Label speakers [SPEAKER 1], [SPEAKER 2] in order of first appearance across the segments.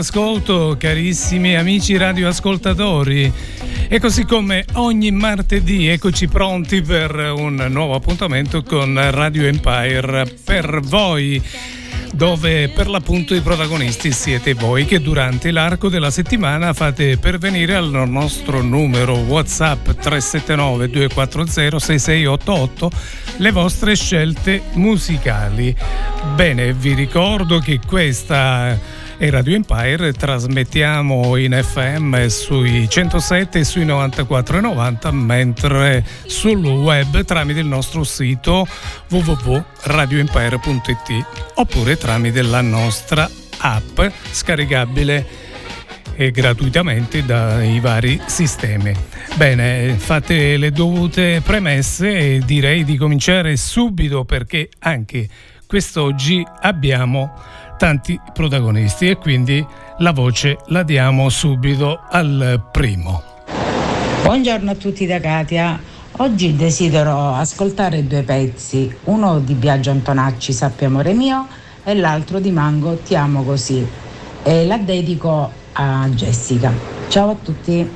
[SPEAKER 1] all'ascolto, carissimi amici radioascoltatori. E così come ogni martedì, eccoci pronti per un nuovo appuntamento con Radio Empire per voi dove per l'appunto i protagonisti siete voi che durante l'arco della settimana fate pervenire al nostro numero WhatsApp 379 240 6688 le vostre scelte musicali. Bene, vi ricordo che questa è Radio Empire trasmettiamo in FM sui 107 e sui 94,90 mentre sul web tramite il nostro sito www.radioempire.it oppure tramite la nostra app scaricabile gratuitamente dai vari sistemi. Bene, fate le dovute premesse e direi di cominciare subito perché anche quest'oggi abbiamo tanti protagonisti e quindi la voce la diamo subito al primo.
[SPEAKER 2] Buongiorno a tutti da Katia. Oggi desidero ascoltare due pezzi, uno di Biagio Antonacci, Sappi amore mio, e l'altro di Mango, Ti amo così. E la dedico a Jessica. Ciao a tutti.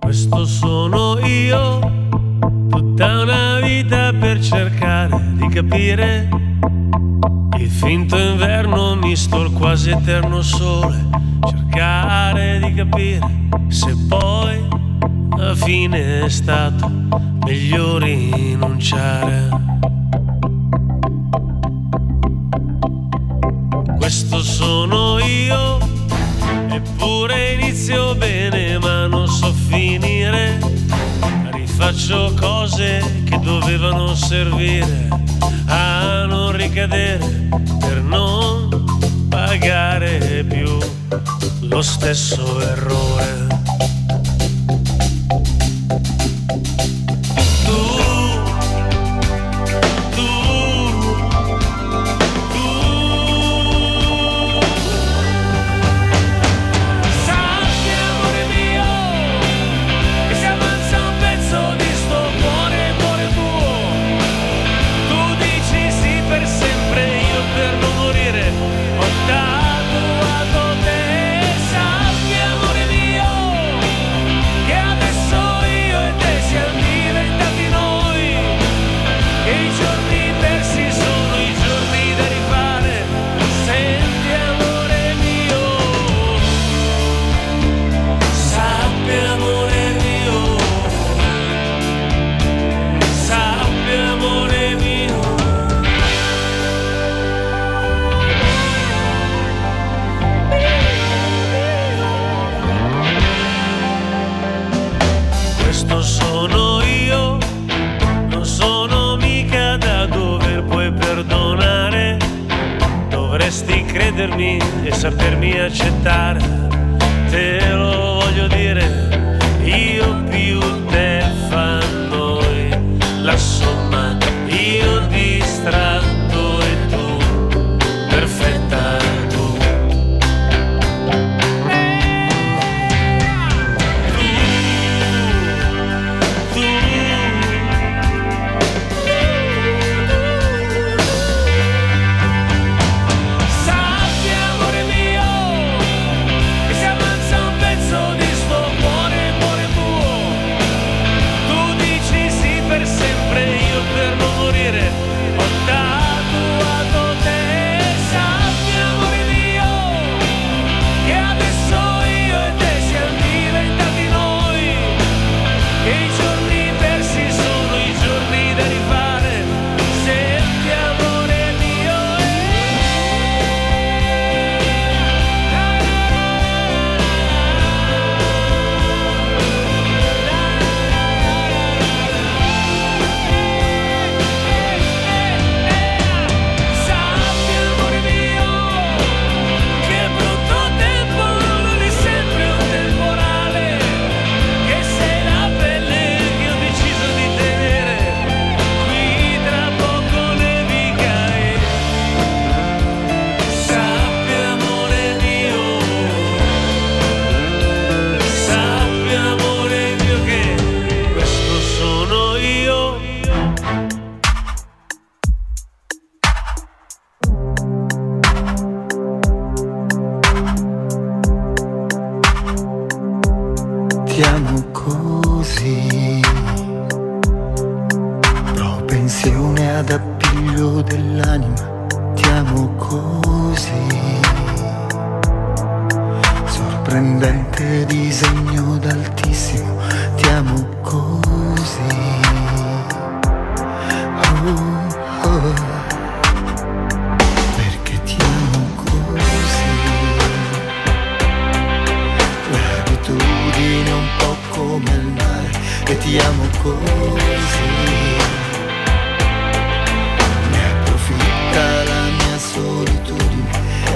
[SPEAKER 3] Questo sono io, tutta una vita per cercare di capire il finto inverno misto al quasi eterno sole, cercare di capire se poi alla fine è stato meglio rinunciare. Questo sono io, eppure inizio bene ma non so finire. Rifaccio cose che dovevano servire a non ricadere per non pagare più lo stesso errore.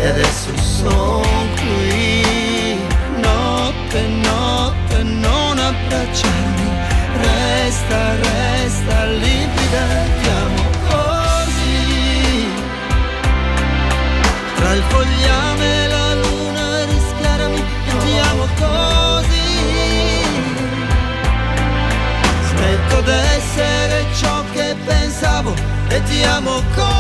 [SPEAKER 3] E
[SPEAKER 4] adesso sono qui. Notte, notte, non abbracciarmi. Resta, resta limpida, ti amo così. Tra il fogliame e la luna rischiarami e ti così. Smetto d'essere ciò che pensavo e ti amo così.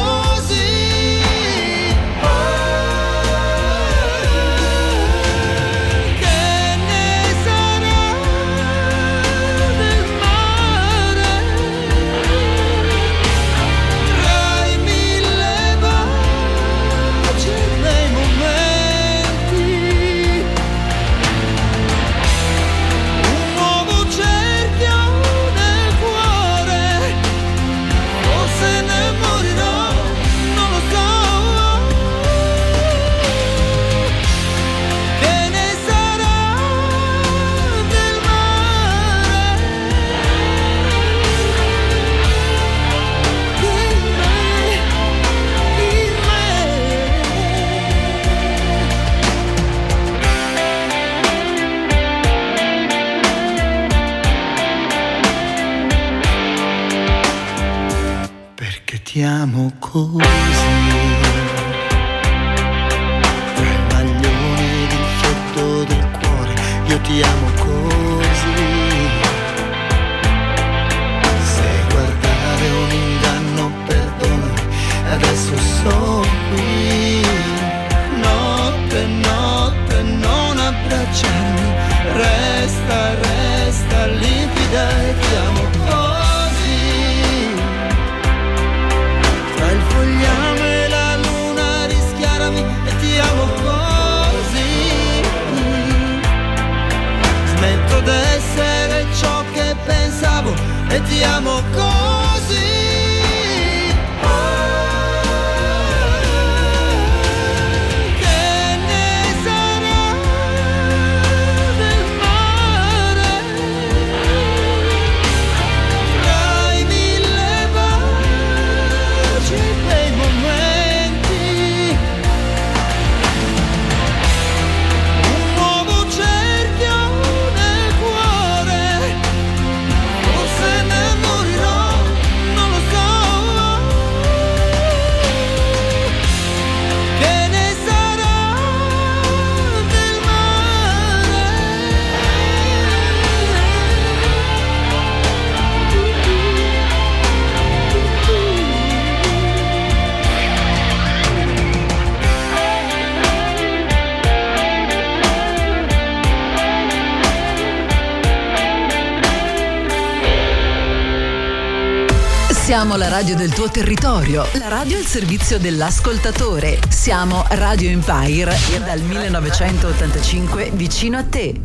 [SPEAKER 5] Radio del tuo territorio, la radio al servizio dell'ascoltatore. Siamo Radio Empire e dal 1985 vicino a te.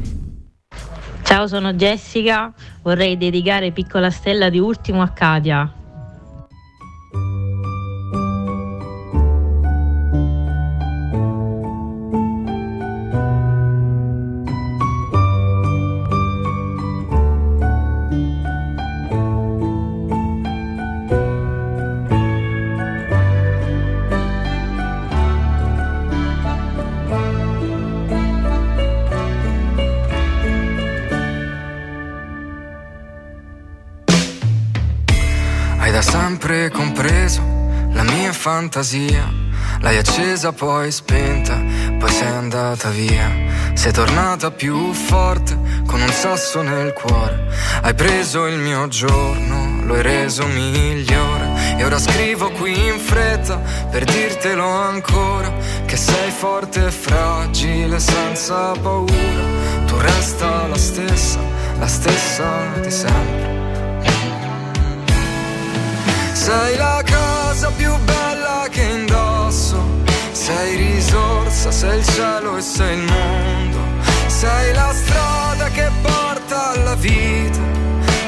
[SPEAKER 6] Ciao, sono Jessica, vorrei dedicare Piccola Stella di Ultimo a Katia.
[SPEAKER 7] Fantasia. L'hai accesa poi spenta, poi sei andata via. Sei tornata più forte con un sasso nel cuore. Hai preso il mio giorno, lo hai reso migliore. E ora scrivo qui in fretta per dirtelo ancora. Che sei forte e fragile senza paura. Tu resta la stessa la stessa di sempre. Sei la cosa più bella sei risorsa, sei il cielo e sei il mondo, sei la strada che porta alla vita,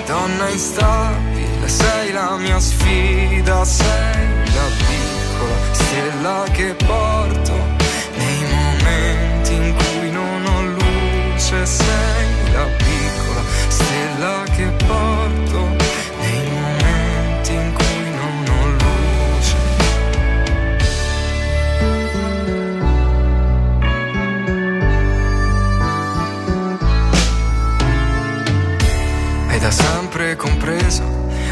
[SPEAKER 7] donna instabile, sei la mia sfida, sei la piccola stella che porto nei momenti in cui non ho luce, sei la piccola stella che porto Da sempre compreso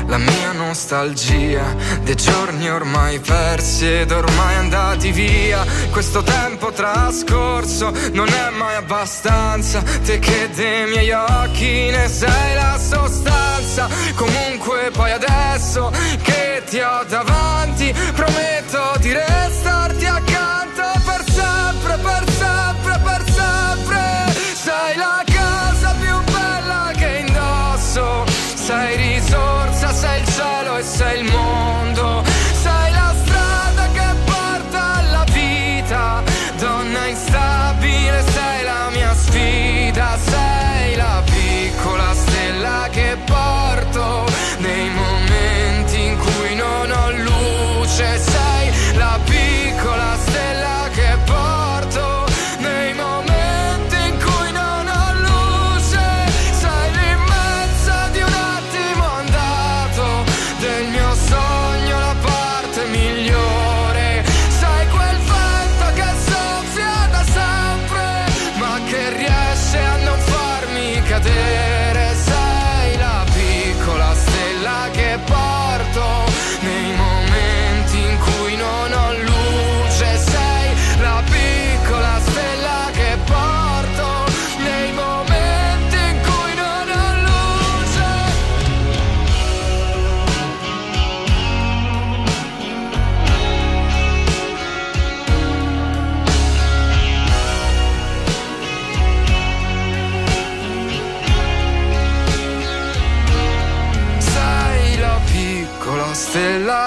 [SPEAKER 7] la mia nostalgia dei giorni ormai persi ed ormai andati via. Questo tempo trascorso non è mai abbastanza. Te che dei miei occhi ne sei la sostanza. Comunque poi adesso che ti ho davanti, prometto di restarti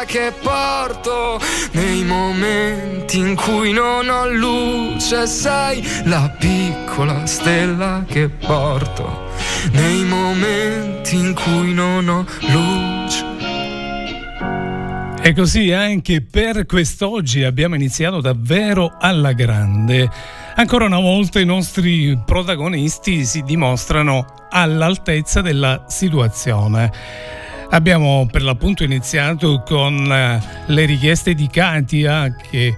[SPEAKER 7] che porto nei momenti in cui non ho luce. Sei la piccola stella che porto nei momenti in cui non ho luce.
[SPEAKER 1] E così anche per quest'oggi abbiamo iniziato davvero alla grande. Ancora una volta i nostri protagonisti si dimostrano all'altezza della situazione. Abbiamo per l'appunto iniziato con eh, le richieste di Katia che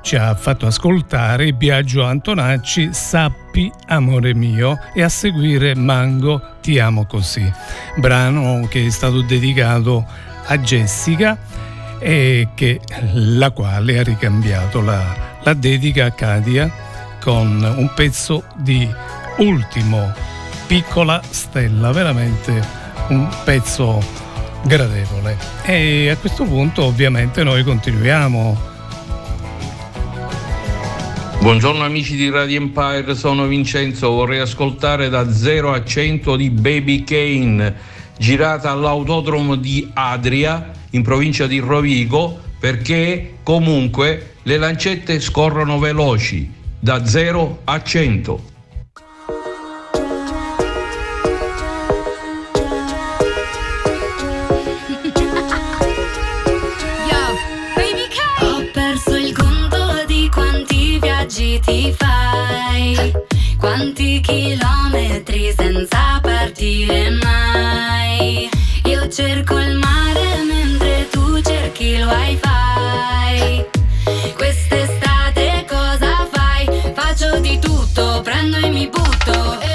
[SPEAKER 1] ci ha fatto ascoltare Biagio Antonacci, Sappi amore mio e a seguire Mango ti amo così, brano che è stato dedicato a Jessica e che, la quale ha ricambiato la, la dedica a Katia con un pezzo di Ultimo, piccola stella, veramente un pezzo gradevole. E a questo punto ovviamente noi continuiamo.
[SPEAKER 8] Buongiorno amici di Radio Empire, sono Vincenzo, vorrei ascoltare da 0 a 100 di Baby Kane, girata all'autodromo di Adria, in provincia di Rovigo, perché comunque le lancette scorrono veloci, da 0 a 100.
[SPEAKER 9] Quanti chilometri senza partire mai. Io cerco il mare mentre tu cerchi il wifi. Quest'estate cosa fai? Faccio di tutto, prendo e mi butto.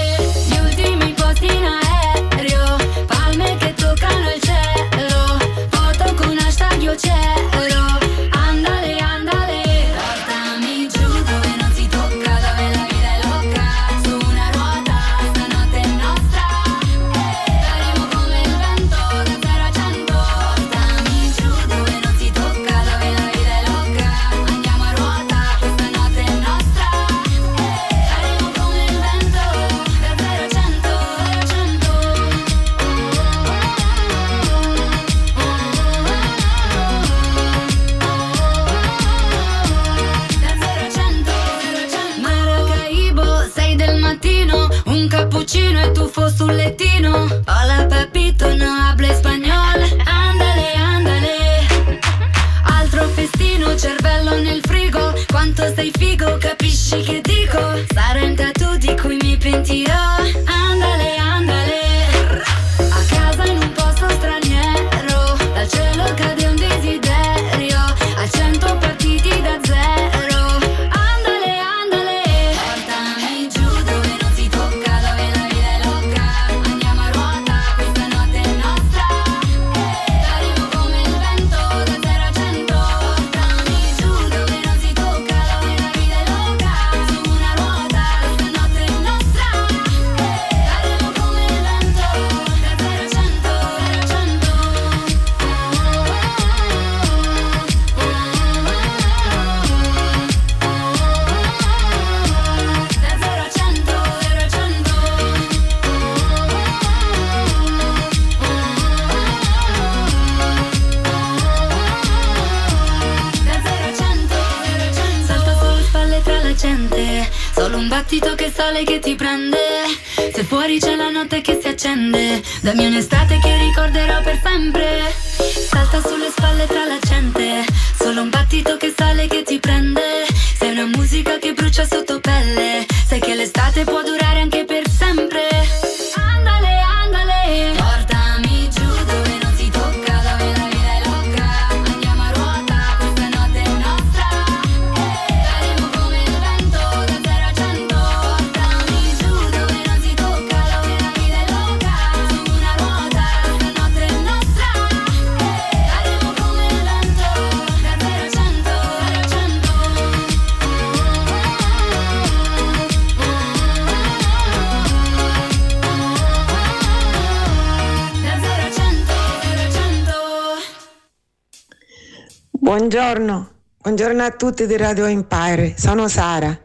[SPEAKER 9] Dammi un'estate che ricorderò per sempre. Salta sulle spalle tra la
[SPEAKER 10] Buongiorno, buongiorno a tutti di Radio Empire, sono Sara.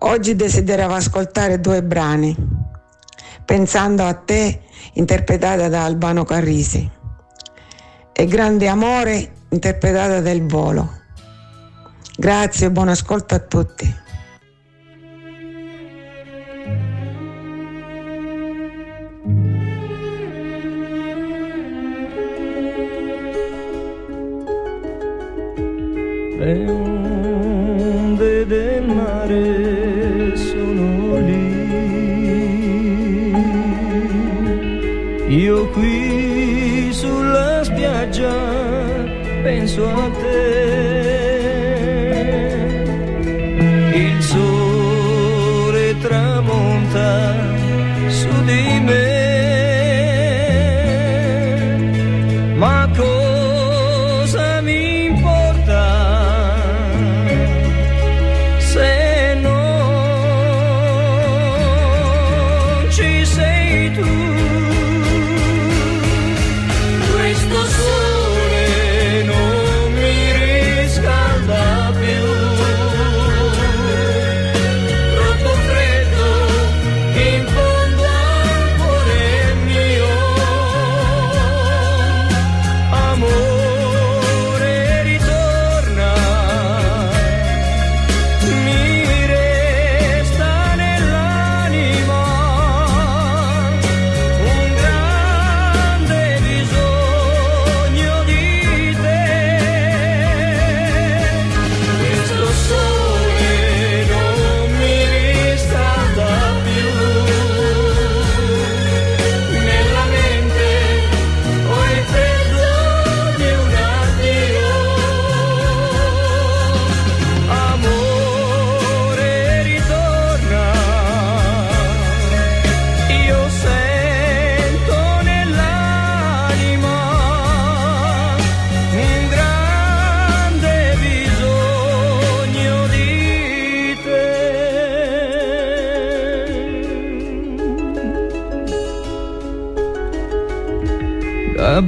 [SPEAKER 10] Oggi desideravo ascoltare due brani, pensando a te, interpretata da Albano Carrisi, e Grande Amore, interpretata del Volo. Grazie e buon ascolto a tutti.
[SPEAKER 11] le onde del mare sono lì. Io qui sulla spiaggia penso a te.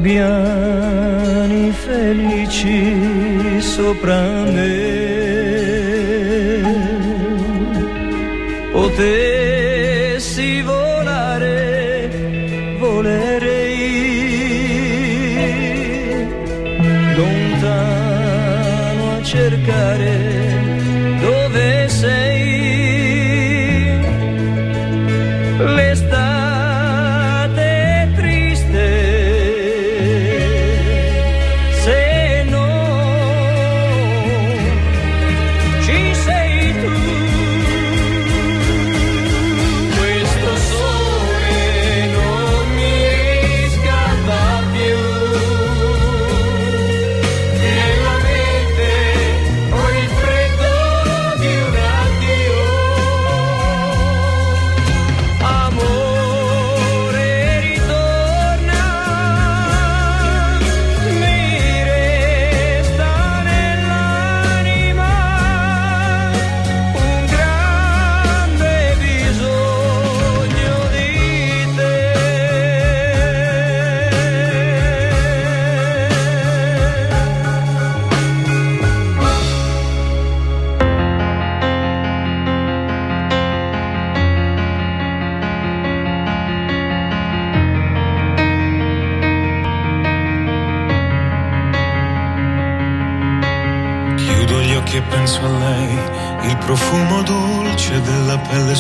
[SPEAKER 11] gabbiani felici sopra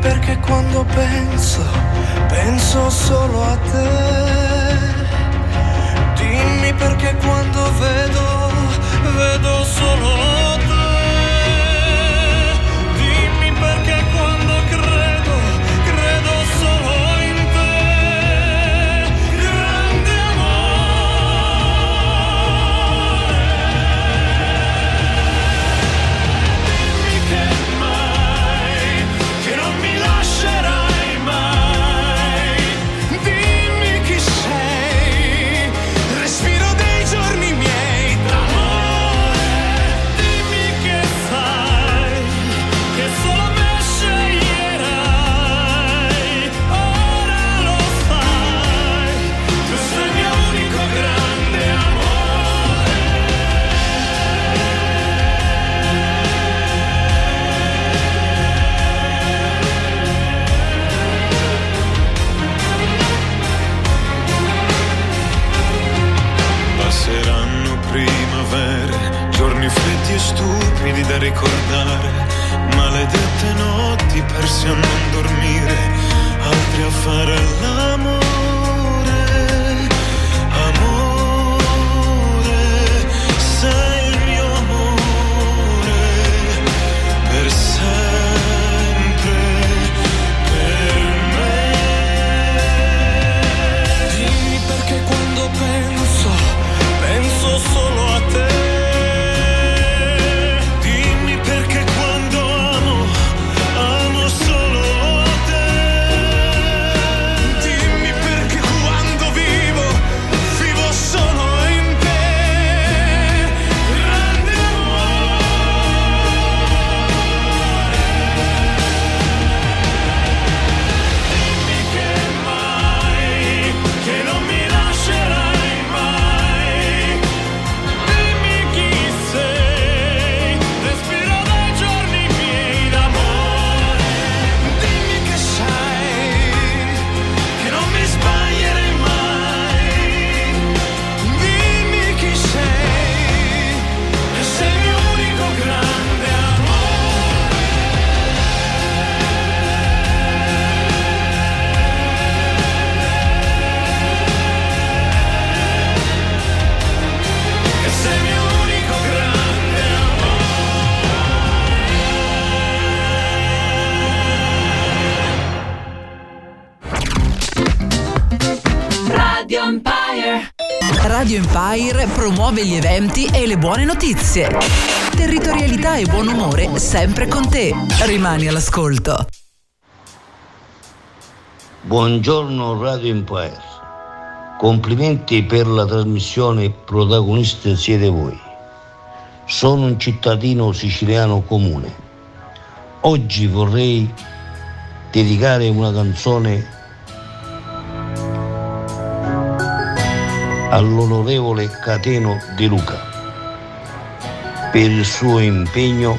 [SPEAKER 12] perché quando penso, penso solo a te. Dimmi perché quando vedo, vedo solo te.
[SPEAKER 5] Radio Empire promuove gli eventi e le buone notizie. Territorialità e buon umore sempre con te. Rimani all'ascolto.
[SPEAKER 13] Buongiorno Radio Empire. Complimenti per la trasmissione protagonista siete voi. Sono un cittadino siciliano comune. Oggi vorrei dedicare una canzone all'onorevole Cateno De Luca per il suo impegno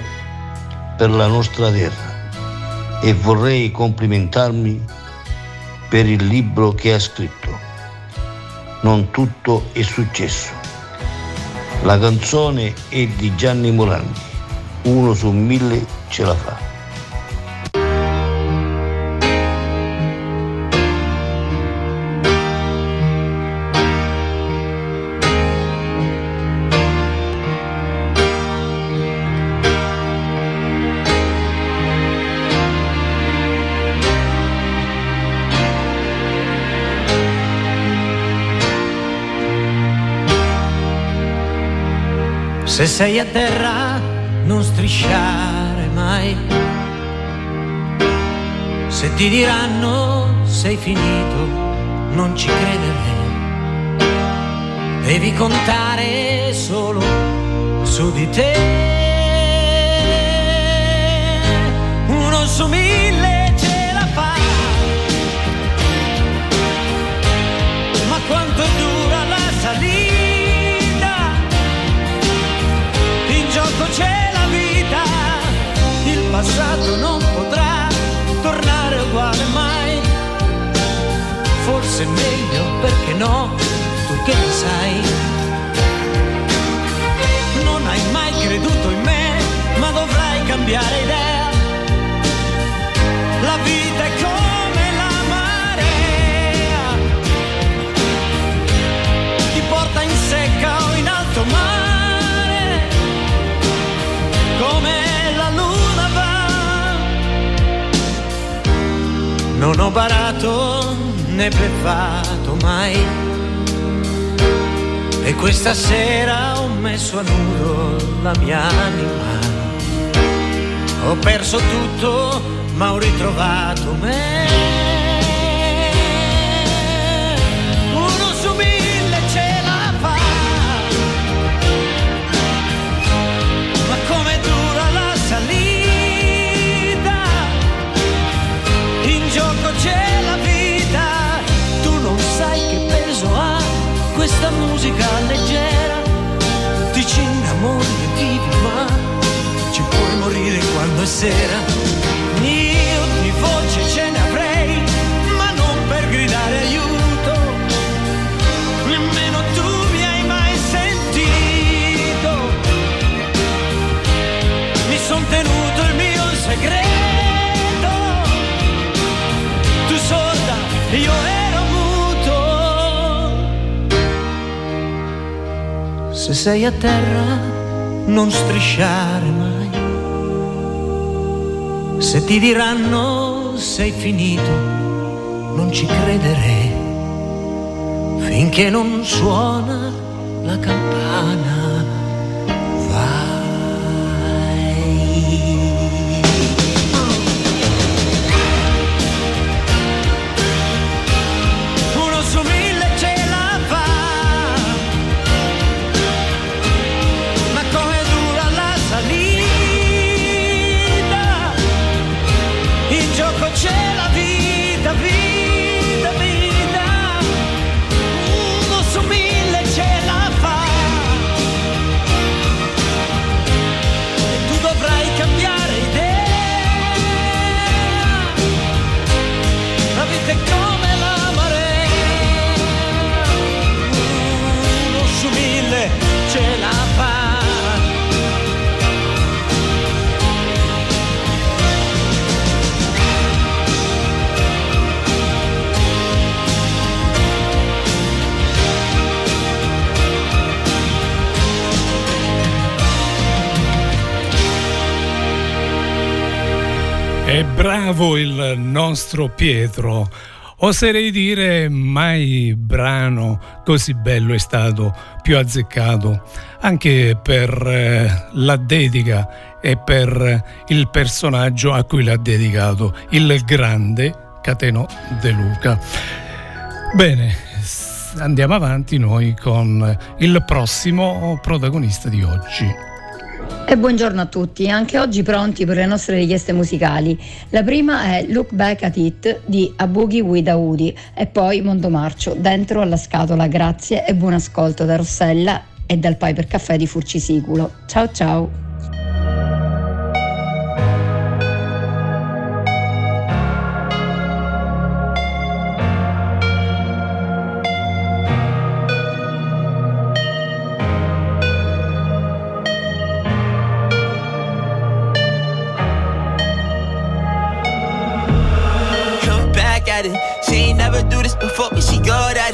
[SPEAKER 13] per la nostra terra e vorrei complimentarmi per il libro che ha scritto. Non tutto è successo. La canzone è di Gianni Morandi. Uno su mille ce la fa.
[SPEAKER 14] Se sei a terra non strisciare mai. Se ti diranno sei finito, non ci credere. devi contare solo su di te. Uno su mille passato non potrà tornare uguale mai. Forse è meglio perché no, tu che ne sai. Non hai mai creduto in me, ma dovrai cambiare idea. Non ho barato né bleffato mai. E questa sera ho messo a nudo la mia anima. Ho perso tutto, ma ho ritrovato me. Musica leggera. Ti ci innamori e vivi, ma ci puoi morire quando è sera. Sei a terra, non strisciare mai. Se ti diranno sei finito, non ci credere. Finché non suona la campana, È
[SPEAKER 1] bravo il nostro Pietro. Oserei dire mai brano così bello è stato, più azzeccato, anche per eh, la dedica e per il personaggio a cui l'ha dedicato, il grande Cateno De Luca. Bene, andiamo avanti noi con il prossimo protagonista di oggi.
[SPEAKER 15] E buongiorno a tutti, anche oggi pronti per le nostre richieste musicali. La prima è Look Back at It di A Boogie with a Woody e poi Mondomarcio, dentro alla scatola. Grazie e buon ascolto da Rossella e dal Piper Caffè di Furcisiculo. Ciao ciao!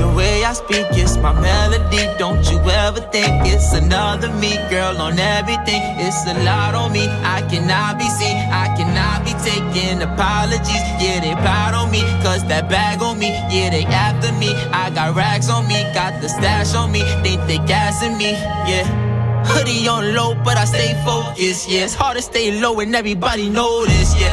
[SPEAKER 16] The way I speak is my melody. Don't you ever think it's another me, girl, on everything. It's a lot on me. I cannot be seen. I cannot be taking apologies. Yeah, they proud on me. Cause that bag on me. Yeah, they after me. I got racks on me. Got the stash on me. Think they gassing me. Yeah. Hoodie on low, but I stay focused. Yeah, it's hard to stay low and everybody know this. Yeah,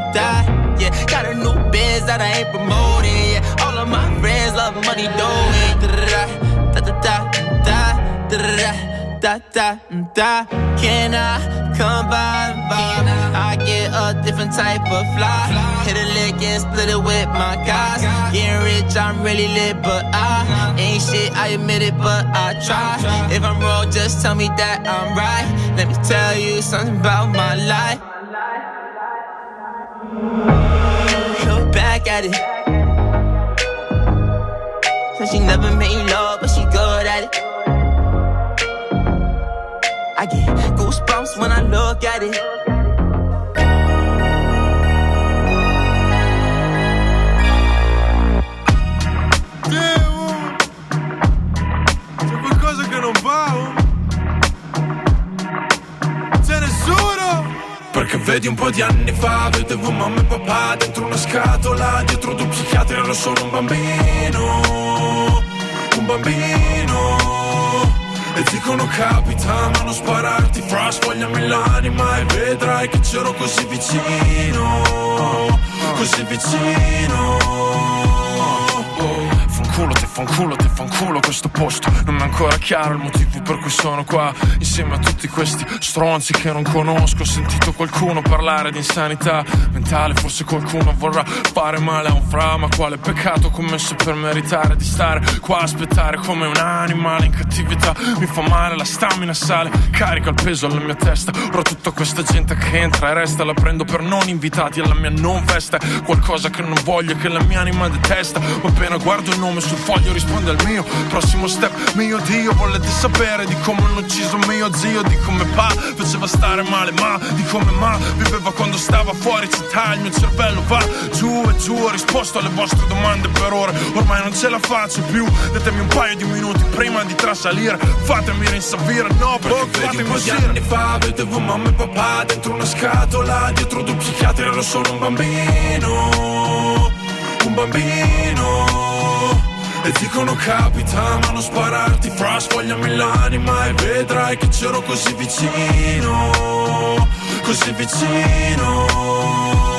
[SPEAKER 16] yeah. Got a new biz that I ain't promoting, yeah. All of my friends love money doing. Da da da da da da da da. Mm, Can I come by? by? I get a different type of fly. Hit a lick and split it with my guys. Getting rich, I'm really lit, but I ain't shit. I admit it, but I try. If I'm wrong, just tell me that I'm right. Let me tell you something about my life. At it. Said she never made love, but she good at it. I get goosebumps when I look at it.
[SPEAKER 17] Vedi un po' di anni fa Vedevo mamma e papà dentro una scatola Dietro due psichiatri ero solo un bambino Un bambino. E dicono capita ma non spararti Fra spogliami l'anima e vedrai che c'ero così vicino Così vicino Fanculo te, fanculo te, fanculo questo posto. Non è ancora chiaro il motivo per cui sono qua. Insieme a tutti questi stronzi che non conosco Ho sentito qualcuno parlare di insanità mentale Forse qualcuno vorrà fare male a un fra Ma quale peccato commesso per meritare di stare qua a aspettare come un animale in cattività. Mi fa male, la stamina sale, carica il peso alla mia testa. Ora tutta questa gente che entra e resta La prendo per non invitati alla mia non festa. Qualcosa che non voglio che la mia anima detesta. Ma appena guardo il nome sul foglio risponde al mio Prossimo step, mio Dio Volete sapere di come hanno ucciso mio zio Di come pa faceva stare male Ma di come ma viveva quando stava fuori città. Il mio cervello va giù e giù Ho risposto alle vostre domande per ore. Ormai non ce la faccio più Datemi un paio di minuti prima di trasalire. Fatemi rinsavire, no perché fatemi un po' di anni fa Vedevo mamma e papà dentro una scatola Dietro due psichiatri ero solo un bambino Un bambino e dicono capita ma non spararti Fra sfogliami l'anima e vedrai che c'ero così vicino Così vicino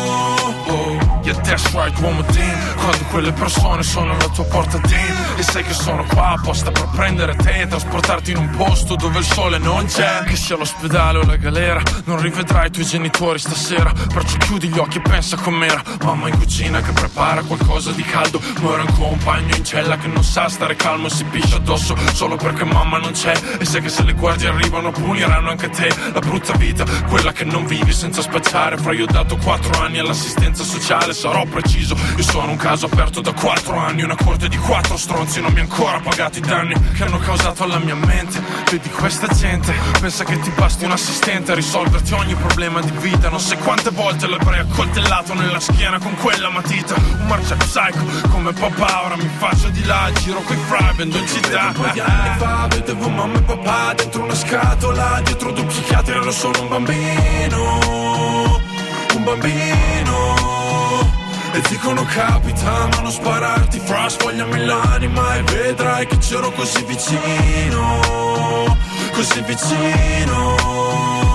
[SPEAKER 17] Yeah, that's right, uomo team Quando quelle persone sono alla tua porta team E sai che sono qua apposta per prendere te e Trasportarti in un posto dove il sole non c'è. Che sia l'ospedale o la galera Non rivedrai i tuoi genitori stasera. Perciò chiudi gli occhi e pensa com'era. Mamma in cucina che prepara qualcosa di caldo. Muore un compagno in cella che non sa stare calmo E si piscia addosso solo perché mamma non c'è. E sai che se le guardie arrivano puliranno anche te. La brutta vita, quella che non vivi senza spacciare. Fra io ho dato quattro anni all'assistenza sociale Sarò preciso, io sono un caso aperto da quattro anni Una corte di quattro stronzi non mi ha ancora pagato i danni Che hanno causato alla mia mente. Vedi questa gente, pensa che ti basti un assistente A risolverti ogni problema di vita. Non sai quante volte l'avrei accoltellato nella schiena con quella matita. Un marcia psycho come papà Ora mi faccio di là, giro coi fra, vendo in città. Un po' di anni fa vedevo mamma e papà dentro una scatola Dietro due psichiatri ero solo un bambino. Un bambino e dicono capita ma non spararti Fra sfogliami l'anima e vedrai che c'ero così vicino Così vicino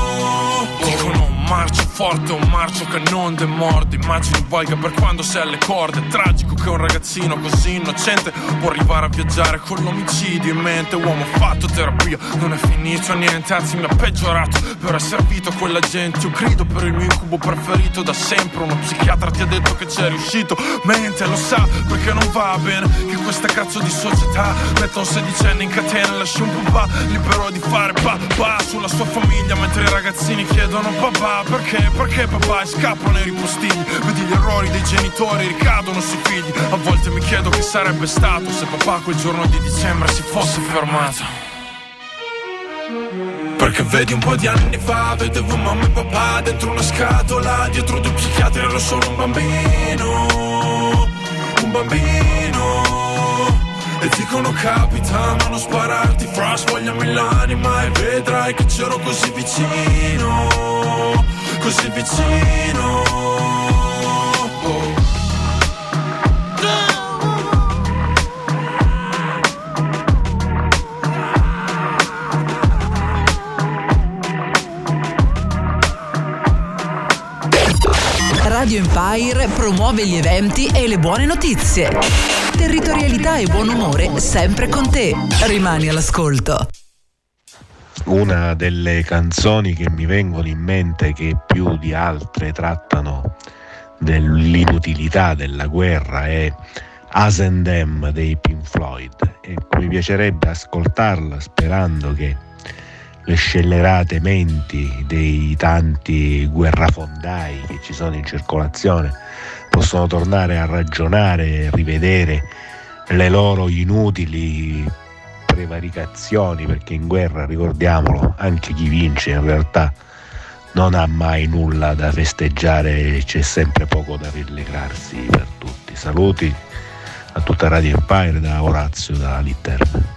[SPEAKER 17] marcio forte, un marcio che non demorde Immagini poi che per quando sei alle corde. È tragico che un ragazzino così innocente Può arrivare a viaggiare con l'omicidio in mente. Uomo fatto terapia, non è finito niente Anzi mi ha peggiorato, però è servito a quella gente. Io grido per il mio incubo preferito da sempre Uno psichiatra ti ha detto che c'è riuscito Mente lo sa perché non va bene Che questa cazzo di società Metta un sedicenne in catena Lascia un papà libero di fare papà Sulla sua famiglia mentre i ragazzini chiedono papà Perché, perché papà scappano i ripostigli Vedi gli errori dei genitori ricadono sui figli. A volte mi chiedo che sarebbe stato Se papà quel giorno di dicembre si fosse fermato. Perché vedi un po' di anni fa Vedevo mamma e papà dentro una scatola Dietro due psichiatri ero solo un bambino. Un bambino E dicono capita ma non spararti Fra svogliami l'anima e vedrai che c'ero così vicino Così vicino
[SPEAKER 5] Radio Empire promuove gli eventi e le buone notizie. Territorialità e buon umore sempre con te. Rimani all'ascolto.
[SPEAKER 18] Una delle canzoni che mi vengono in mente che più di altre trattano dell'inutilità della guerra è As and Them dei Pink Floyd e mi piacerebbe ascoltarla sperando che le scellerate menti dei tanti guerrafondai che ci sono in circolazione possono tornare a ragionare rivedere le loro inutili prevaricazioni perché in guerra, ricordiamolo, anche chi vince in realtà non ha mai nulla da festeggiare, c'è sempre poco da rallegrarsi per tutti. Saluti a tutta Radio Empire da Orazio da Litterna.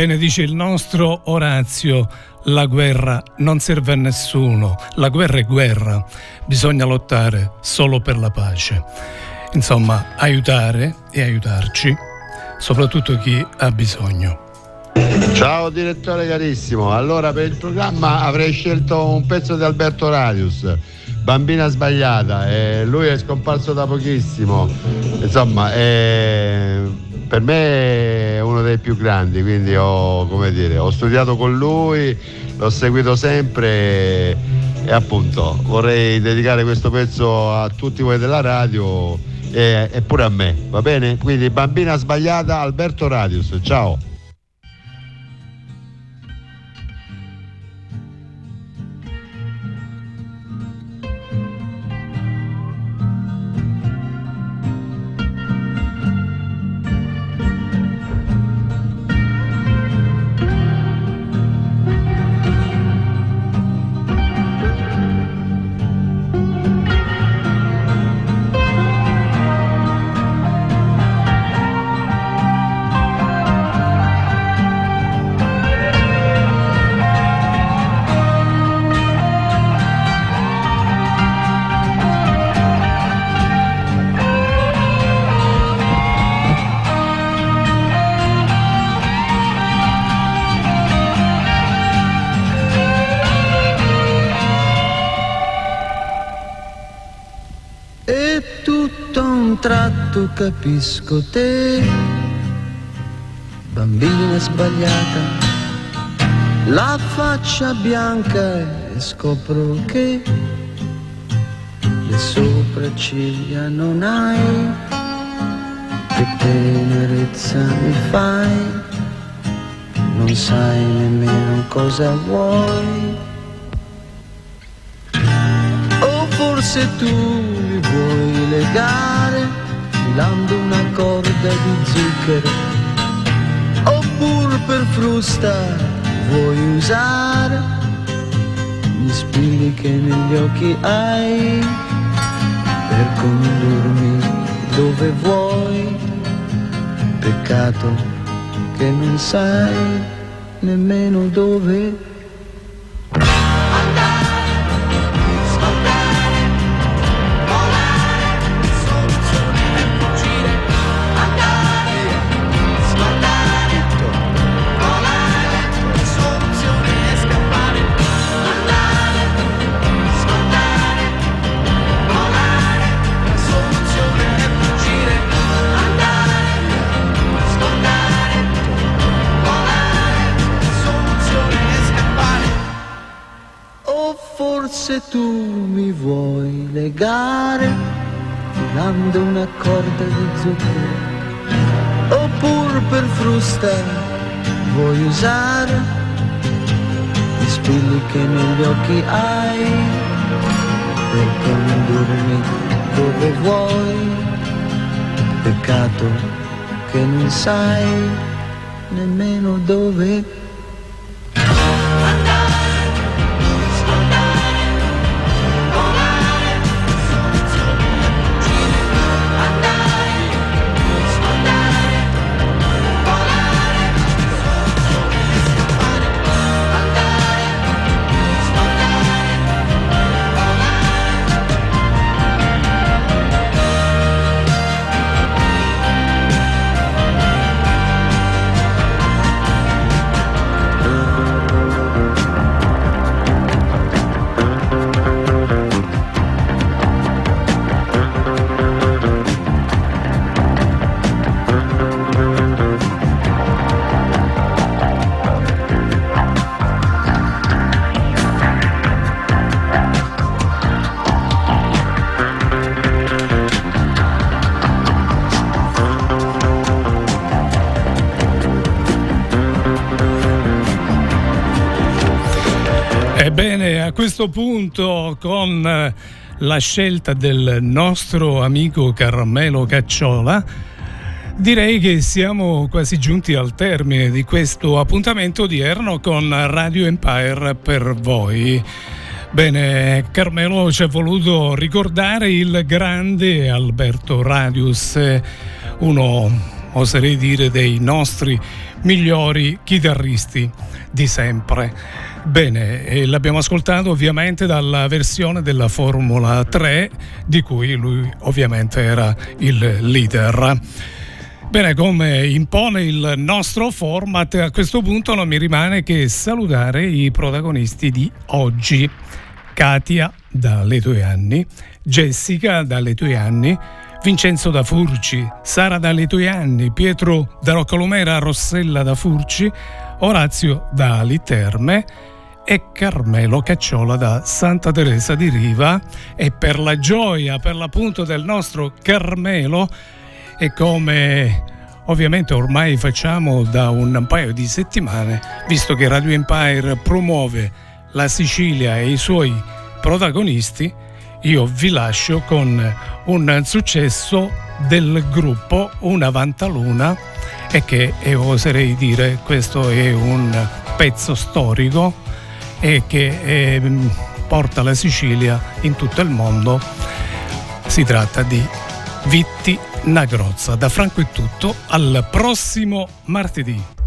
[SPEAKER 1] Bene, dice il nostro Orazio, la guerra non serve a nessuno, la guerra è guerra, bisogna lottare solo per la pace. Insomma, aiutare e aiutarci, soprattutto chi ha bisogno.
[SPEAKER 19] Ciao direttore carissimo, allora per il programma avrei scelto un pezzo di Alberto Radius, Bambina sbagliata, e lui è scomparso da pochissimo, insomma è- per me dei più grandi, quindi ho, dire, ho studiato con lui, l'ho seguito sempre e, e appunto vorrei dedicare questo pezzo a tutti voi della radio e, e pure a me, va bene? Quindi Bambina sbagliata, Alberto Radius, ciao!
[SPEAKER 20] Capisco te, bambina sbagliata, la faccia bianca e scopro che le sopracciglia non hai, che tenerezza mi fai, non sai nemmeno cosa vuoi. O forse tu mi vuoi legare filando una corda di zucchero. Oppure per frusta vuoi usare gli spilli che negli occhi hai Per condurmi dove vuoi. Peccato che non sai nemmeno dove forse tu mi vuoi legare filando una corda di zucchero. Oppure per frusta vuoi usare gli spilli che negli occhi hai per condurmi dove vuoi. Peccato che non sai nemmeno dove
[SPEAKER 1] questo punto con eh, la scelta del nostro amico Carmelo Cacciola, direi che siamo quasi giunti al termine di questo appuntamento odierno con Radio Empire per voi. Bene, Carmelo ci ha voluto ricordare il grande Alberto Radius, uno oserei dire dei nostri migliori chitarristi di sempre. Bene, l'abbiamo ascoltato ovviamente dalla versione della Formula 3 di cui lui ovviamente era il leader. Bene, come impone il nostro format, a questo punto non mi rimane che salutare i protagonisti di oggi. Katia dalle tue anni, Jessica dalle tue anni, Vincenzo da Furci, Sara dalle tue anni, Pietro da Roccalumera, Rossella da Furci, Orazio da Literme e Carmelo Cacciola da Santa Teresa di Riva. E per la gioia, per l'appunto del nostro Carmelo e come ovviamente ormai facciamo da un paio di settimane, visto che Radio Empire promuove la Sicilia e i suoi protagonisti, io vi lascio con un successo del gruppo Una Vantaluna e che e oserei dire questo è un pezzo storico e che eh, porta la Sicilia in tutto il mondo. Si tratta di Vitti Nagrozza. Da Franco è tutto, al prossimo martedì.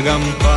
[SPEAKER 4] Di